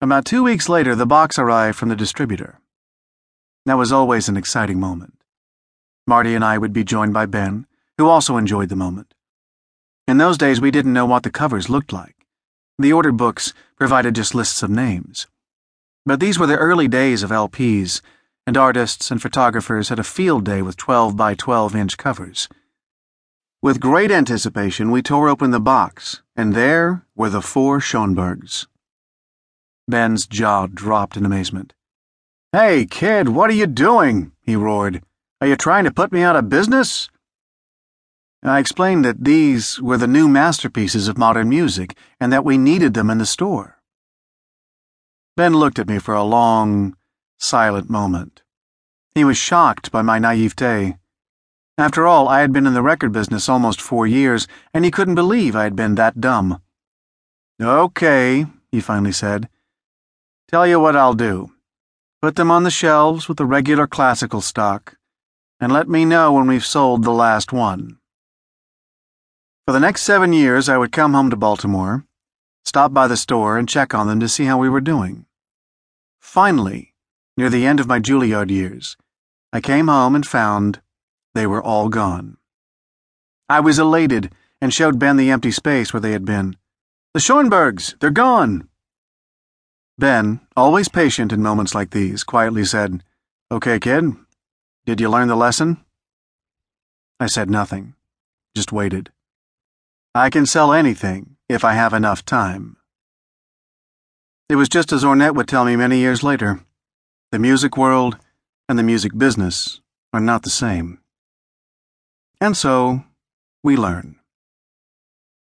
About two weeks later, the box arrived from the distributor. That was always an exciting moment. Marty and I would be joined by Ben, who also enjoyed the moment. In those days, we didn't know what the covers looked like. The order books provided just lists of names. But these were the early days of LPs, and artists and photographers had a field day with 12 by 12 inch covers. With great anticipation, we tore open the box, and there were the four Schoenbergs. Ben's jaw dropped in amazement. Hey, kid, what are you doing? he roared. Are you trying to put me out of business? I explained that these were the new masterpieces of modern music and that we needed them in the store. Ben looked at me for a long, silent moment. He was shocked by my naivete. After all, I had been in the record business almost four years, and he couldn't believe I had been that dumb. Okay, he finally said. Tell you what I'll do. Put them on the shelves with the regular classical stock, and let me know when we've sold the last one. For the next seven years, I would come home to Baltimore, stop by the store, and check on them to see how we were doing. Finally, near the end of my Juilliard years, I came home and found they were all gone. I was elated and showed Ben the empty space where they had been. The Schoenbergs, they're gone. Ben, always patient in moments like these, quietly said, Okay, kid, did you learn the lesson? I said nothing, just waited. I can sell anything if I have enough time. It was just as Ornette would tell me many years later the music world and the music business are not the same. And so, we learn.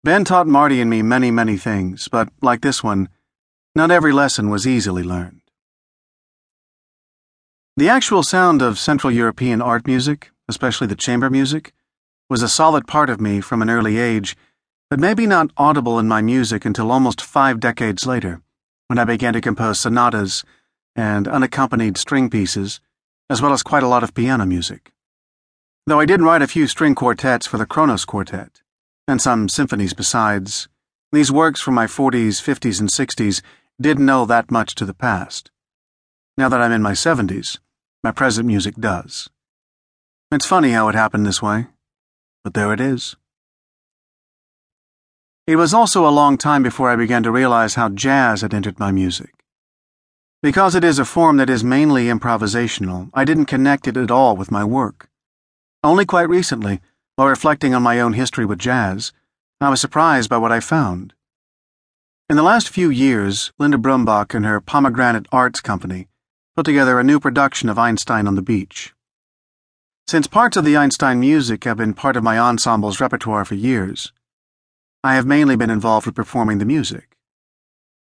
Ben taught Marty and me many, many things, but like this one, not every lesson was easily learned. The actual sound of Central European art music, especially the chamber music, was a solid part of me from an early age, but maybe not audible in my music until almost five decades later, when I began to compose sonatas and unaccompanied string pieces, as well as quite a lot of piano music. Though I did write a few string quartets for the Kronos Quartet, and some symphonies besides, these works from my 40s, 50s, and 60s didn't know that much to the past. Now that I'm in my 70s, my present music does. It's funny how it happened this way, but there it is. It was also a long time before I began to realize how jazz had entered my music. Because it is a form that is mainly improvisational, I didn't connect it at all with my work. Only quite recently, while reflecting on my own history with jazz, I was surprised by what I found. In the last few years, Linda Brumbach and her Pomegranate Arts Company put together a new production of Einstein on the Beach. Since parts of the Einstein music have been part of my ensemble's repertoire for years, I have mainly been involved with performing the music.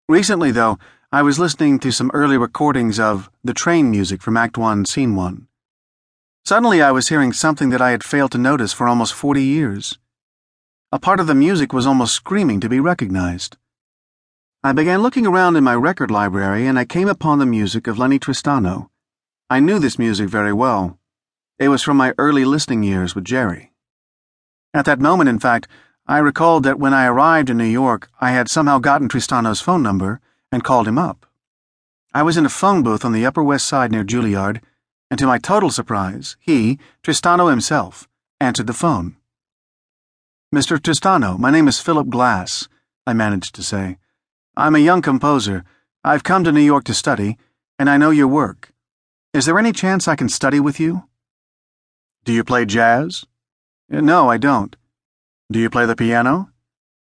Recently, though, I was listening to some early recordings of the train music from Act 1, Scene 1. Suddenly, I was hearing something that I had failed to notice for almost 40 years. A part of the music was almost screaming to be recognized. I began looking around in my record library and I came upon the music of Lennie Tristano. I knew this music very well. It was from my early listening years with Jerry. At that moment, in fact, I recalled that when I arrived in New York, I had somehow gotten Tristano's phone number and called him up. I was in a phone booth on the Upper West Side near Juilliard, and to my total surprise, he, Tristano himself, answered the phone. Mr. Tristano, my name is Philip Glass, I managed to say. I'm a young composer. I've come to New York to study, and I know your work. Is there any chance I can study with you? Do you play jazz? Uh, no, I don't. Do you play the piano?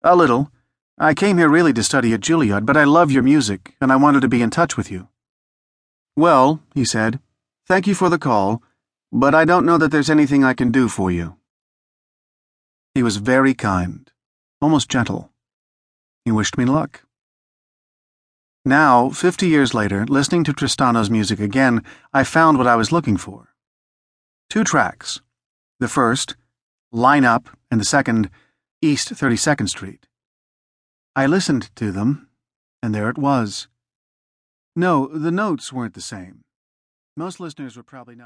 A little. I came here really to study at Juilliard, but I love your music, and I wanted to be in touch with you. Well, he said, thank you for the call, but I don't know that there's anything I can do for you. He was very kind, almost gentle. He wished me luck. Now, fifty years later, listening to Tristano's music again, I found what I was looking for. Two tracks. The first, Line Up, and the second, East 32nd Street. I listened to them, and there it was. No, the notes weren't the same. Most listeners would probably not.